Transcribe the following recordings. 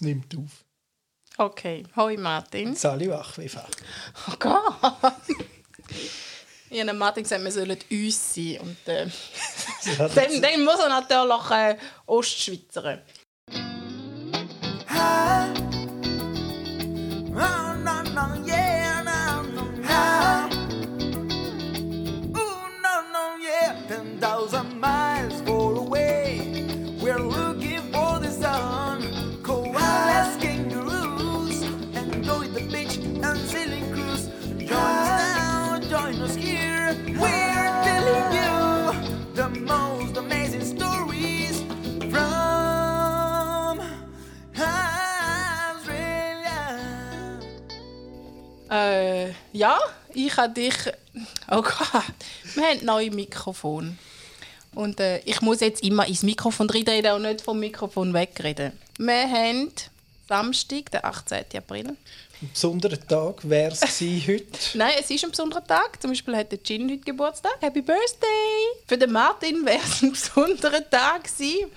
Es nimmt auf. Okay, hoi Martin. Sali wach wie Fach. Oh Gott. Ich habe Martin gesagt, wir sollen uns sein. Und äh, dann, dann muss er natürlich äh, Ostschweizer. Ja, ich habe dich. Oh Gott, wir haben neue Mikrofon. Und äh, ich muss jetzt immer ins Mikrofon reinreden und nicht vom Mikrofon wegreden. Wir haben Samstag, den 18. April. Ein besonderer Tag wäre es heute. Nein, es ist ein besonderer Tag. Zum Beispiel hat der Gin heute Geburtstag. Happy Birthday! Für den Martin wäre es ein besonderer Tag gewesen.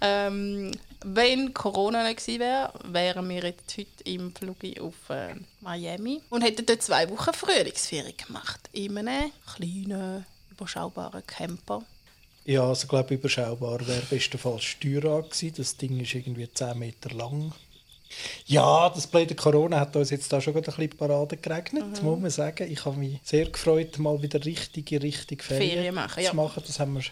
Ähm, wenn Corona nicht gewesen wäre, wären wir jetzt heute im Flug auf äh, Miami und hätten dort zwei Wochen Frühlingsferien gemacht. In einem kleinen, überschaubaren Camper. Ja, also ich glaube, überschaubar wäre bestenfalls Steuer gewesen. Das Ding ist irgendwie 10 Meter lang. Ja, das blöde Corona hat uns jetzt da schon gerade ein bisschen Parade geregnet, muss man sagen. Ich habe mich sehr gefreut, mal wieder richtige, richtig Ferien, Ferien machen, zu machen. Das haben wir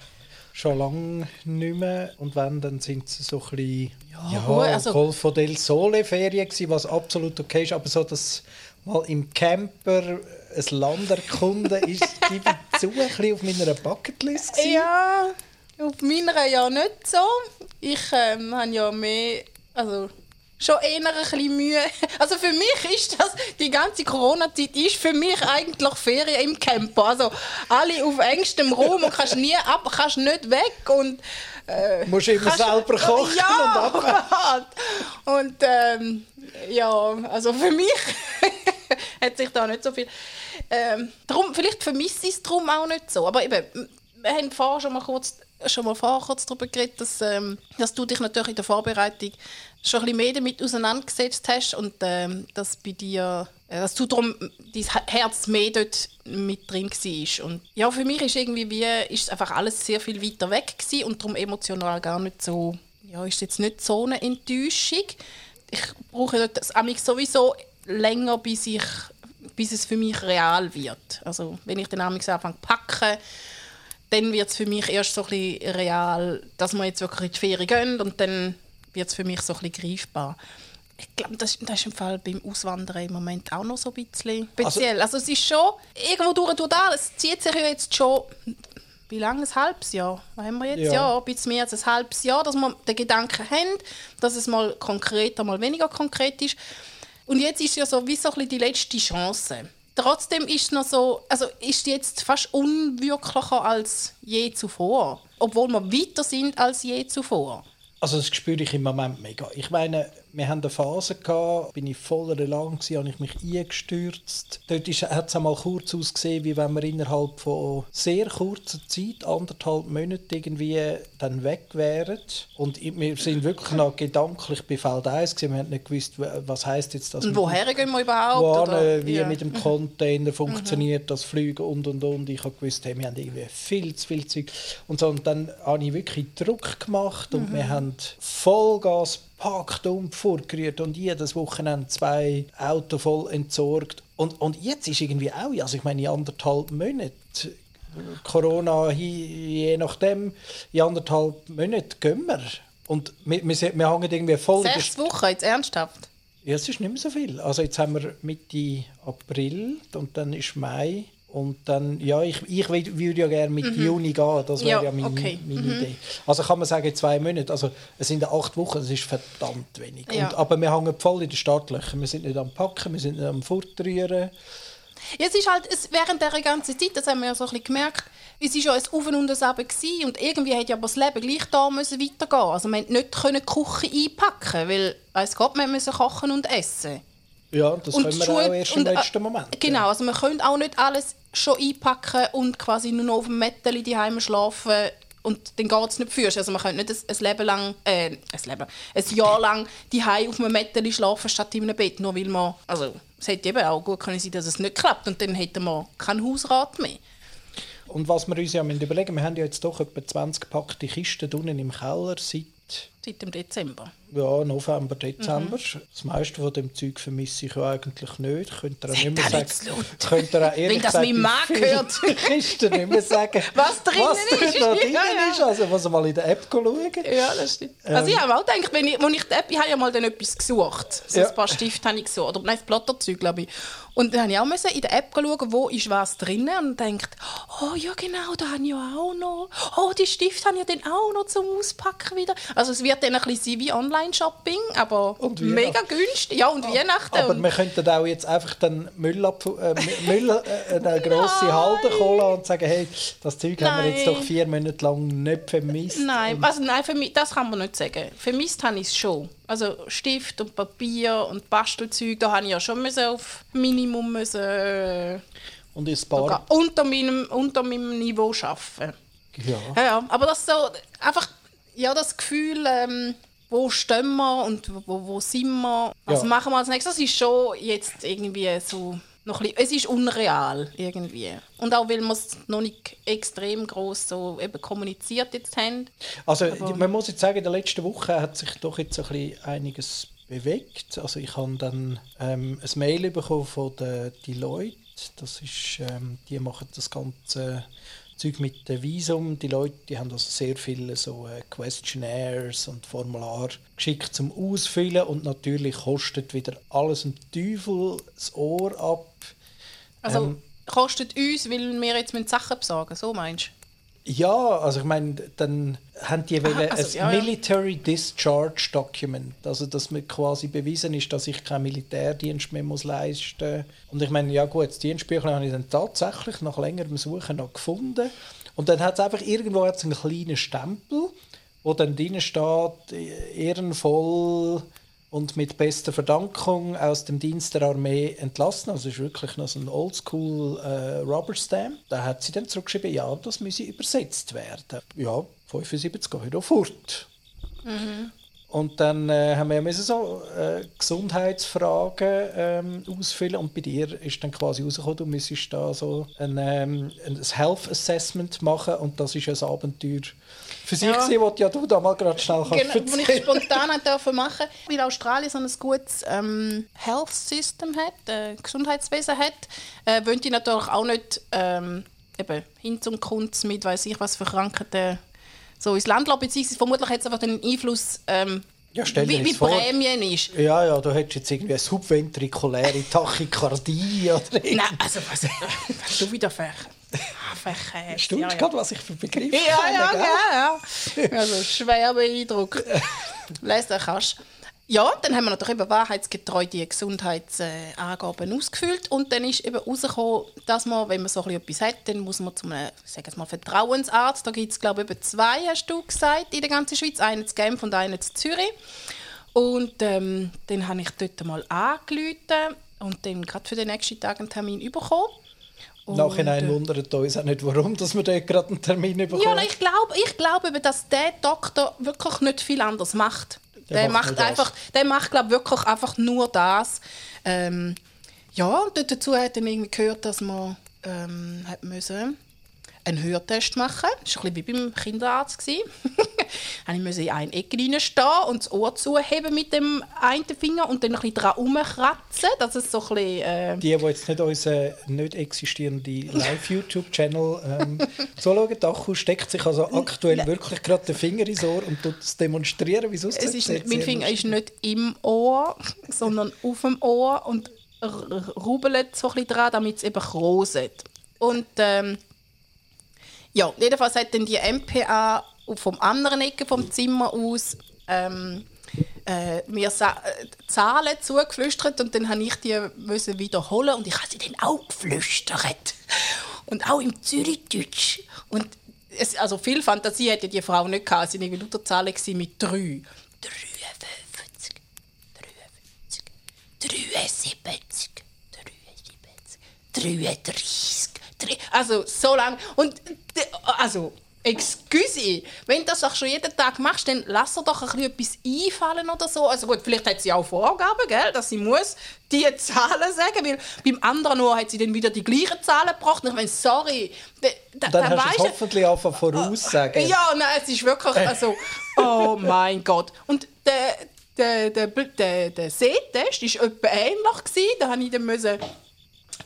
schon lange nicht mehr. Und wenn, dann sind es so ein bisschen ja, gut, also- Golfo del Sole Ferien gewesen, was absolut okay ist. Aber so, dass mal im Camper ein Land erkunden ist, gebe ich zu, ein bisschen auf meiner Bucketlist gewesen. Ja, auf meiner ja nicht so. Ich ähm, habe ja mehr, also schon eher ein bisschen Mühe. Also für mich ist das, die ganze Corona-Zeit ist für mich eigentlich Ferien im Camper. Also alle auf engstem Raum und kannst nie ab, kannst nicht weg und äh, Musst immer kannst- selber kochen und ja, ab. und ähm, ja, also für mich hat sich da nicht so viel. Ähm, drum, vielleicht vermisse ich es darum auch nicht so. Aber eben, wir haben vorher schon mal kurz, schon mal vorher kurz darüber geredet, dass, ähm, dass du dich natürlich in der Vorbereitung schon ein bisschen mehr damit auseinandergesetzt hast und ähm, dass bei dir, äh, dass du darum dein Herz mehr dort mit drin war. Und ja, für mich ist irgendwie wie, ist einfach alles sehr viel weiter weg gewesen und darum emotional gar nicht so, ja, ist jetzt nicht so eine Enttäuschung. Ich brauche das amig sowieso länger, bis ich bis es für mich real wird. Also wenn ich dann amig anfange zu packen, dann wird es für mich erst so ein bisschen real, dass wir jetzt wirklich in die Ferien gehen und dann wird es für mich so ein bisschen greifbar. Ich glaube, das, das ist im Fall beim Auswandern im Moment auch noch so ein bisschen speziell. Also, es ist schon, irgendwo durch und durch, es zieht sich ja jetzt schon, wie lange, ein halbes Jahr? Was haben wir jetzt? Ja. Ja, ein bisschen mehr als ein halbes Jahr, dass wir den Gedanken haben, dass es mal konkreter, mal weniger konkret ist. Und jetzt ist ja so wie so ein bisschen die letzte Chance. Trotzdem ist es noch so, also ist jetzt fast unwirklicher als je zuvor, obwohl wir weiter sind als je zuvor. Also das spüre ich im Moment mega. Ich meine, wir haben eine Phase gehabt, bin ich voller Elan habe ich mich eingestürzt. Dort hat es einmal kurz ausgesehen, wie wenn wir innerhalb von sehr kurzer Zeit, anderthalb Monate irgendwie dann weg wären. Und wir sind wirklich noch gedanklich bei Feld 1 gewesen. Wir haben nicht gewusst, was heißt jetzt das. Und woher gehen wir überhaupt? Wohin, wie Ja. Mhm. mit dem Container funktioniert das Fliegen und und und. Ich habe gewusst, hey, wir haben irgendwie viel zu viel Zeug. Und, so, und dann habe ich wirklich Druck gemacht und Mhm. wir haben Vollgas und vorgerührt und jedes Wochenende zwei Auto voll entsorgt. Und, und jetzt ist irgendwie auch, also ich meine, in anderthalb Monaten Corona, je nachdem, in anderthalb Monaten gehen wir. Und wir, wir, wir hängen irgendwie voll Sechs Wochen, jetzt ernsthaft? ja, es ist nicht mehr so viel. Also jetzt haben wir Mitte April und dann ist Mai. Und dann, ja, ich, ich wü- würde ja gerne mit Juni gehen. Das wäre Mhm. Ja, ja, meine, okay. Mhm. meine Idee. Also kann man sagen, zwei Monate. Also es sind acht Wochen, das ist verdammt wenig. Ja. Und, aber wir hängen voll in den Startlöchern. Wir sind nicht am Packen, wir sind nicht am Fortrühren. Ja, es ist halt, es, während dieser ganzen Zeit, das haben wir ja so ein bisschen gemerkt, es war ja ein Auf und ein gewesen, und irgendwie hätte ja aber das Leben gleich da müssen weitergehen. Also wir konnten nicht die Küche einpacken, weil, weiss Gott, wir müssen kochen und essen. Ja, das können wir Schule- auch erst im und, äh, letzten Moment. Genau, also wir können auch nicht alles schon einpacken und quasi nur noch auf dem Mätteli daheim schlafen und dann geht es nicht führst. Also man könnte nicht ein, ein Leben lang, äh, ein Leben, ein Jahr lang die auf einem Mätteli schlafen statt in einem Bett, nur weil man, also es hätte eben auch gut können sein, dass es nicht klappt und dann hätten wir keinen Hausrat mehr. Und was wir uns ja überlegen wir haben ja jetzt doch etwa 20 gepackte Kisten unten im Keller seit Seit dem Dezember. ja, November, Dezember. Mhm. Das meiste von dem Zeug vermisse ich ja eigentlich nicht. Könnt ihr auch nicht mehr sagen. Könnt ihr auch ehrlich Wenn das mein Mann hört. Kisten nicht mehr sagen, Was was dort ist. noch drin Ja, ja. ist. Also muss mal in der App schauen. Ja, das stimmt. Also ich habe auch gedacht, wenn ich, wo ich die App, ich habe ja mal dann etwas gesucht. So Ja. ein paar Stifte habe ich gesucht. Oder nein, das Blatterzeug, glaube ich. Und dann habe ich auch müssen in der App schauen, wo ist was drin und denkt, oh ja genau, da habe ich ja auch noch. Oh, die Stifte habe ich ja dann auch noch zum Auspacken wieder. Also es wird dann ein bisschen sein wie Online-Shopping, aber mega günstig. Ja, und Weihnachten. Aber wir könnten auch jetzt einfach den Müll, ab, äh, Müll äh, eine grosse Halde holen und sagen, hey, das Zeug haben wir jetzt Nein. doch vier Monate lang nicht vermisst. Nein, also nein, für mich, das kann man nicht sagen. Vermisst habe ich es schon. Also Stift und Papier und Bastelzeug, da habe ich ja schon müssen auf Minimum müssen, äh, Und sogar paar... unter meinem, unter meinem Niveau arbeiten. Ja. Ja, ja, aber das so, einfach, ja, das Gefühl, ähm, wo stehen wir und wo, wo sind wir, was Ja. machen wir als nächstes, das ist schon jetzt irgendwie so, noch ein bisschen, es ist unreal irgendwie. Und auch, weil wir es noch nicht extrem groß so eben kommuniziert jetzt haben. Also man muss jetzt sagen, in der letzten Woche hat sich doch jetzt ein bisschen einiges bewegt. Also ich habe dann ähm, ein Mail bekommen von der Deloitte. Das ist, ähm, die machen das ganze Zeug mit dem Visum. Die Leute, die haben also sehr viele so äh, Questionnaires und Formulare geschickt zum Ausfüllen und natürlich kostet wieder alles ein Teufel das Ohr ab. Also Ähm, kostet uns, weil wir jetzt müssen Sachen besorgen, so meinst Ja, also ich meine, dann haben die wollen also, ein ja, ja. Military Discharge Document, also dass mir quasi bewiesen ist, dass ich keinen Militärdienst mehr muss leisten. Und ich meine, ja gut, das Dienstbüchlein habe ich dann tatsächlich nach längerem Suchen noch gefunden. Und dann hat es einfach irgendwo hat's einen kleinen Stempel, wo dann drin steht, ehrenvoll und mit bester Verdankung aus dem Dienst der Armee entlassen. Also ist wirklich noch so ein Oldschool äh, Rubber Stamp. Da hat sie dann zurückgeschrieben, ja, das müsse übersetzt werden. Ja, 75 Euro fort. Und dann äh, haben wir ja müssen so äh, Gesundheitsfragen ähm, ausfüllen und bei dir ist dann quasi rausgekommen, du müsstest da so ein, ähm, ein Health Assessment machen und das ist ein Abenteuer für sich, Ja. gewesen, das ja du da mal gerade schnell kannst Genau, was ich erzählen. spontan dürfen machen weil Australien so ein gutes ähm, Health System hat, äh, Gesundheitswesen hat, äh, wollen die natürlich auch nicht ähm, eben Hinz und Kunz mit weiß ich was für Krankheiten so ins Land lassen, beziehungsweise vermutlich es einfach den Einfluss, ähm, Ja, stell dir wie, wie jetzt vor. Prämien ist. Ja, ja, du hättest jetzt irgendwie eine subventrikuläre Tachykardie oder Nein, also was, was du wieder ah, verkäst. Stimmt ja, ja. gerade, was ich für Begriffe Ja, ja, kenne, gell? ja, ja. Also schwer beeindruckt. Lass den kannst. Ja, dann haben wir natürlich eben wahrheitsgetreu die Gesundheitsangaben ausgefüllt und dann ist eben rausgekommen, dass man, wenn man so etwas hat, dann muss man zu einem, ich sage jetzt mal, Vertrauensarzt, da gibt es glaube ich eben zwei, hast du gesagt, in der ganzen Schweiz, einen zu Genf und einen zu Zürich. Und ähm, dann habe ich dort mal angerufen und dann gerade für den nächsten Tag einen Termin bekommen. Und, Nachhinein äh, wundert uns auch nicht, warum dass wir dort gerade einen Termin bekommen. ja, ich glaube, ich glaube eben, dass der Doktor wirklich nicht viel anderes macht. Der Der, macht macht einfach, der macht glaube wirklich einfach nur das. Ähm, ja, und dazu hat dann irgendwie gehört, dass man ähm, hat müssen einen Hörtest machen. Das war ein bisschen wie beim Kinderarzt. Dann musste ich in eine Ecke reinstehen und das Ohr zuheben mit dem einen Finger und dann ein bisschen dran rumkratzen, dass es so ein bisschen... Äh, Die, die jetzt nicht unseren nicht existierenden Live-YouTube-Channel ähm, zuschauen, Dachu steckt sich also aktuell wirklich gerade den Finger ins Ohr und tut es demonstrieren, wie Es ist, sieht mein Finger ist lustig nicht im Ohr, sondern auf dem Ohr und rubbelt so ein bisschen dran, damit es eben kroset. Und ähm, ja, jedenfalls hat dann die MPA vom anderen Ecke vom Zimmer aus ähm, äh, mir Sa äh, Zahlen zugeflüstert und dann habe ich die müssen wiederholen und ich habe sie dann auch geflüstert. Und auch im Zürichdeutsch. Und es, also viel Fantasie hätte die Frau nicht gehabt. Waren irgendwie lauter Zahlen mit drei. 53, 53, 73, 73, 33. Also so lang. Und also Excuse, wenn du das auch schon jeden Tag machst, dann lass dir doch ein bisschen etwas einfallen oder so. Also gut, vielleicht hat sie auch Vorgaben, gell, dass sie muss die Zahlen sagen, weil beim anderen nur hat sie dann wieder die gleichen Zahlen gebracht. Und ich meine, sorry, da, da, Dann da hast du hoffentlich einfach voraussagen. ja, nein, es ist wirklich, also, oh mein Gott. Und der, der, der, der, der Sehtest war etwa ähnlich. Da musste ich dann müssen,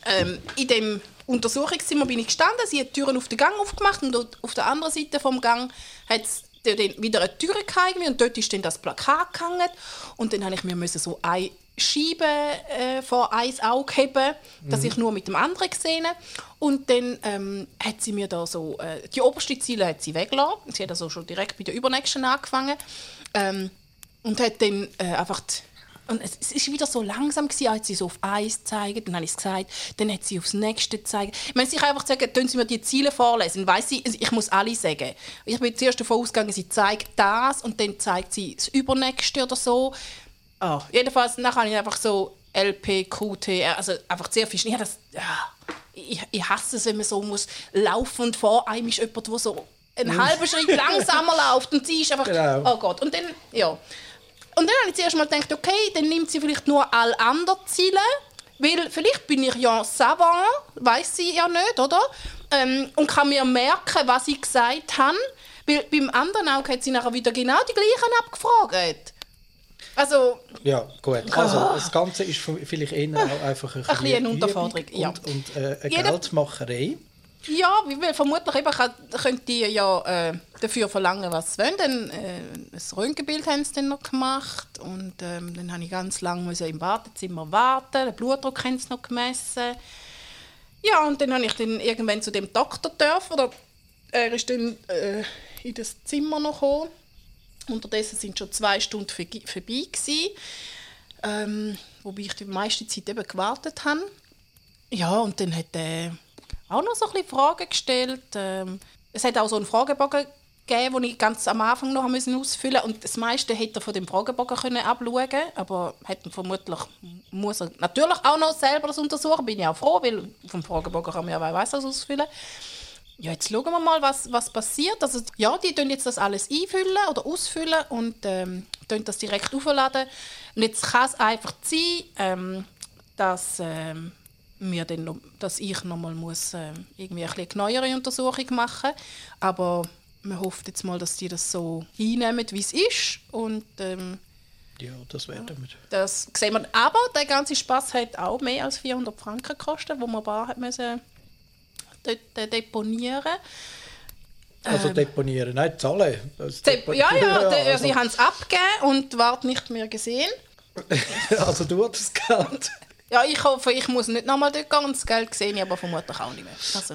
ähm, in dem Untersuchungszimmer bin ich gestanden, sie hat die Türen auf den Gang aufgemacht und auf der anderen Seite vom Gang hat es wieder eine Tür gehangen und dort ist dann das Plakat gehangen. Und dann habe ich mir müssen so eine Scheibe äh, vor ein Auge heben, dass ich nur mit dem anderen gesehen und dann ähm, hat sie mir da so äh, die oberste Ziele hat sie weggelassen. Sie hat also schon direkt bei der übernächsten angefangen. Ähm, und hat dann äh, einfach die und es es ist wieder so langsam gewesen, als sie so auf eins gezeigt, dann habe ich es gesagt, dann hat sie aufs nächste gezeigt. Ich meine, sie kann einfach sagen, tun Sie mir die Ziele vorlesen, weiss sie, ich muss alle sagen. Ich bin zuerst davon ausgegangen, sie zeigt das und dann zeigt sie das übernächste oder so. Ah, jedenfalls, dann habe ich einfach so LP, QT, also einfach sehr viel. Das, ja, ich, ich hasse es, wenn man so muss laufen und vor einem ist jemand, der so einen halben Schritt langsamer läuft und sie ist einfach, Genau. oh Gott. Und dann, ja. Und dann habe ich zuerst mal gedacht, okay, dann nimmt sie vielleicht nur alle anderen Ziele, weil vielleicht bin ich ja savant, weiß sie ja nicht, oder? Ähm, und kann mir merken, was ich gesagt habe. Weil beim anderen Auge hat sie nachher wieder genau die gleichen abgefragt. Also, Ja, gut. Also, das Ganze ist vielleicht eher auch einfach ein, bisschen eine Unterforderung, ja. Und, und äh, eine Jeder- Geldmacherei. Ja, weil vermutlich eben kann, könnt ihr ja äh, dafür verlangen, was sie wollen. Dann, äh, ein Röntgenbild haben sie dann noch gemacht und ähm, dann habe ich ganz lange im Wartezimmer warten. Den Blutdruck haben sie noch gemessen. Ja, und dann habe ich dann irgendwann zu dem Doktor dürfen. Oder er ist dann äh, in das Zimmer noch gekommen. Unterdessen sind schon zwei Stunden vorbei gewesen, ähm, wobei ich die meiste Zeit eben gewartet habe. Ja, und dann hat er auch noch so ein bisschen Fragen gestellt. Ähm, es hat auch so einen Fragebogen gegeben, den ich ganz am Anfang noch müssen ausfüllen und das meiste hätte er von dem Fragebogen können abschauen aber hätte vermutlich muss er natürlich auch noch selber das untersuchen. Bin ich auch froh, weil vom Fragebogen kann man ja wer weiß was ausfüllen. Ja, jetzt schauen wir mal, was, was passiert. Also, ja, die tun jetzt das alles einfüllen oder ausfüllen und ähm, das direkt aufladen. Und jetzt kann es einfach sein, ähm, dass, ähm, wir dann noch, dass ich nochmal muss, ähm, irgendwie ein bisschen neuere Untersuchung machen Aber man hofft jetzt mal, dass die das so einnehmen, wie es ist. Und ähm, Ja, das werden wir. das sehen wir. Aber der ganze Spaß hat auch mehr als 400 Franken gekostet, wo man bar hat müssen dort äh, deponieren. Also Ähm. deponieren, nein, zahlen. Das Dep Depo- ja, ja, der, also, sie haben es abgegeben und Wart nicht mehr gesehen. also du hast das Geld. Ja, ich hoffe, ich muss nicht nochmal dort gehen das Geld sehe aber vermutlich auch nicht mehr. Also,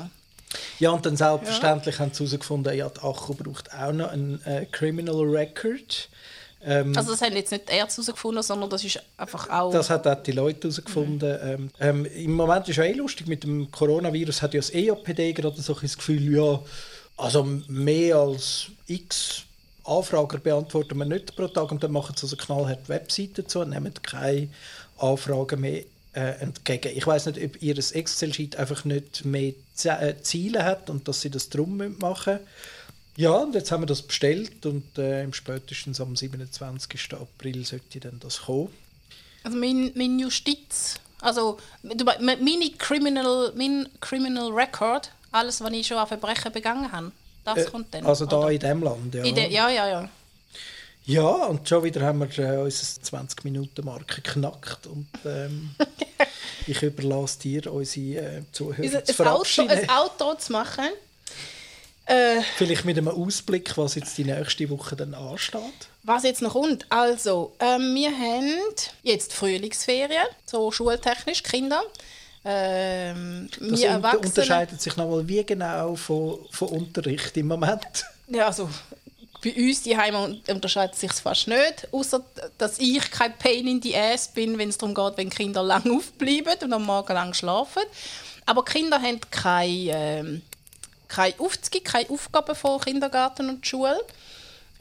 Ja, und dann selbstverständlich haben sie herausgefunden, ja, die Acho braucht auch noch einen äh, Criminal Record. Ähm, also das haben jetzt nicht die Ärzte herausgefunden, sondern das ist einfach auch... Das hat auch die Leute herausgefunden. Ähm, ähm, Im Moment ist ja eh lustig, mit dem Coronavirus hat ja das EAPD gerade so ein das Gefühl, ja, also mehr als x Anfragen beantworten wir nicht pro Tag und dann machen sie also knallhart Webseiten zu und nehmen keine Anfragen mehr äh, entgegen. Ich weiß nicht, ob ihr Excel-Sheet einfach nicht mehr Z äh, Ziele hat und dass sie das drum machen müssen. Ja, und jetzt haben wir das bestellt und äh, im spätestens am 27. April sollte dann das kommen. Also mein, mein Justiz, also meine Criminal, mein Criminal Record, alles, was ich schon an Verbrechen begangen habe, das Äh, kommt dann. Also da oder? in diesem Land, ja. De, ja, ja, ja. Ja, und schon wieder haben wir äh, unsere 20-Minuten-Marke geknackt und ähm, ich überlasse dir, unsere äh, Zuhörer Unser- zu Ein Auto, verabschieden. ein Outro zu machen. Äh, Vielleicht mit einem Ausblick, was jetzt die nächste Woche dann ansteht. was jetzt noch kommt. Also, ähm, wir haben jetzt Frühlingsferien, so schultechnisch, Kinder. Ähm, Das wir unter unterscheidet sich nochmal wie genau von, von Unterricht im Moment. Ja, also bei uns die Heime unterscheidet sich fast nicht, außer dass ich kein Pain in the Ass bin, wenn es darum geht, wenn Kinder lang aufbleiben und am Morgen lang schlafen. Aber die Kinder haben keine, ähm, keine, Auf es gibt keine Aufgaben von Kindergarten und Schule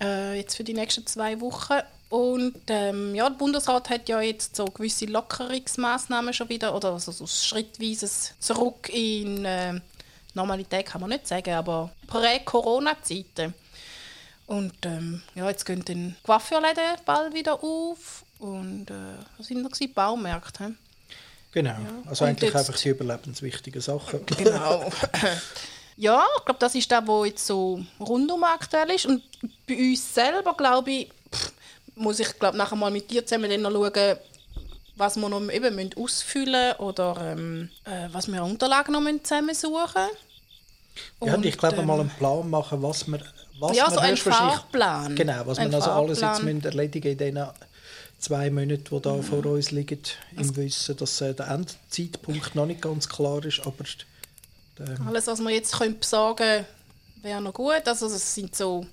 äh, jetzt für die nächsten zwei Wochen. Und ähm, ja, der Bundesrat hat ja jetzt so gewisse Lockerungsmaßnahmen schon wieder oder also so schrittweises Zurück in äh, Normalität kann man nicht sagen, aber Prä-Corona-Zeiten. Und ähm, ja, jetzt gehen dann die Coiffeurläden bald wieder auf. Und äh, was sind noch gewesen? Baumärkte. hä? Genau. Also Und eigentlich jetzt- einfach die überlebenswichtigen Sachen. Genau. ja, ich glaube, das ist das, was jetzt so rundum aktuell ist. Und bei uns selber, glaube ich, pff, muss ich glaub, nachher mal mit dir zusammen dann noch schauen, was wir noch eben müssen ausfüllen müssen oder ähm, äh, was wir an Unterlagen noch müssen zusammensuchen Ja, und Und, ich glaube ähm, mal einen Plan machen, was wir, was Ja, wir so ein Fahrplan. Genau, was Ein wir also alles jetzt müssen erledigen in diesen zwei Monaten, die Mhm. da vor uns liegen, im Wissen, dass äh, der Endzeitpunkt noch nicht ganz klar ist, aber ähm, Alles, was wir jetzt können besorgen können, wäre noch gut. Also es sind so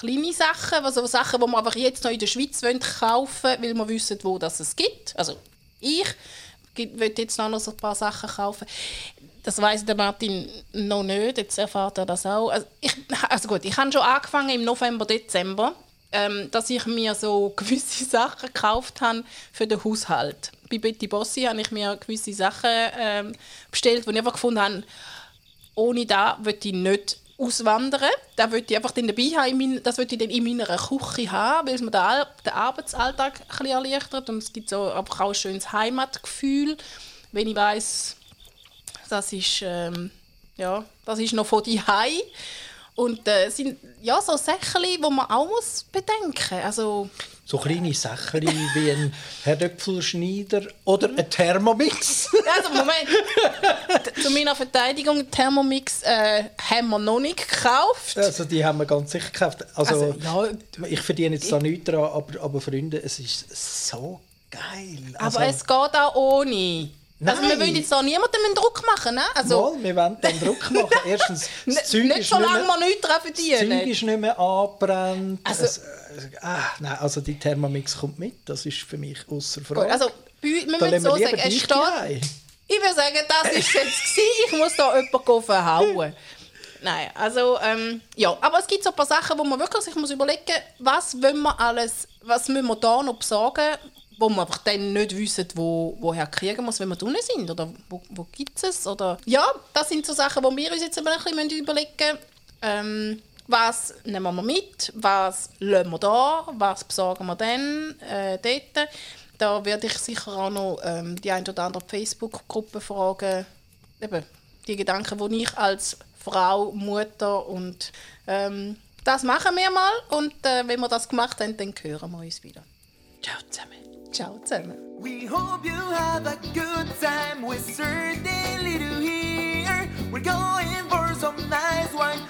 kleine Sachen, also Sachen, die wir einfach jetzt noch in der Schweiz kaufen wollen, weil wir wissen, wo das es gibt. Also ich will jetzt noch so ein paar Sachen kaufen. Das weiß der Martin noch nicht, jetzt erfahrt er das auch. Also, ich, also gut, ich habe schon angefangen im November, Dezember, ähm, dass ich mir so gewisse Sachen gekauft habe für den Haushalt. Bei Betty Bossi habe ich mir gewisse Sachen ähm, bestellt, die ich einfach gefunden habe, ohne da würde ich nicht auswandern. Da würde ich einfach dabei haben, das würde ich dann in meiner Küche haben, weil es mir den, Al- den Arbeitsalltag ein bisschen erleichtert und es gibt so auch ein schönes Heimatgefühl, wenn ich weiß, das ist ähm, ja, das ist noch von die und äh, sind ja so Sachen, die man auch muss bedenken. Also so kleine Sachen wie ein Herdöpfelschneider oder ein Thermomix. Also, Moment. Zu meiner Verteidigung, Thermomix äh, haben wir noch nicht gekauft. Also die haben wir ganz sicher gekauft. Also, Also, ja, ich verdiene jetzt da nichts dran, aber, aber Freunde, es ist so geil. Also, aber es geht auch ohne. Also, wir Nein. wollen jetzt auch niemandem einen Druck machen. Ne? Also, Mal, wir wollen dann Druck machen. Erstens, das n- Zeug nicht ist nicht mehr, wir nichts daran das Zeug verdienen. ist nicht mehr angebrannt. Also- es, äh, ah, nein, also die Thermomix kommt mit, das ist für mich außer Frage. Also, wir da müssen so sagen, es steht, ich würde sagen, das ist jetzt gewesen. Ich muss da jemanden verhauen. Nein, also ähm, ja, aber es gibt so ein paar Sachen, wo man wirklich sich muss überlegen, was wollen wir alles, was müssen wir da noch besorgen, wo wir einfach dann nicht wissen, wo, woher kriegen es, wenn wir drinnen sind oder wo, wo gibt es oder ja, das sind so Sachen, wo wir uns jetzt ein bisschen überlegen müssen. Ähm, was nehmen wir mit, was lassen wir da, was besorgen wir dann äh, dort. Da werde ich sicher auch noch ähm, die ein oder andere Facebook-Gruppe fragen, eben, die Gedanken, die ich als Frau, Mutter und ähm, das machen wir mal und äh, wenn wir das gemacht haben, dann hören wir uns wieder. Ciao zusammen. Ciao. We hope you have a good time. We're certainly to hear. We're going for some nice wine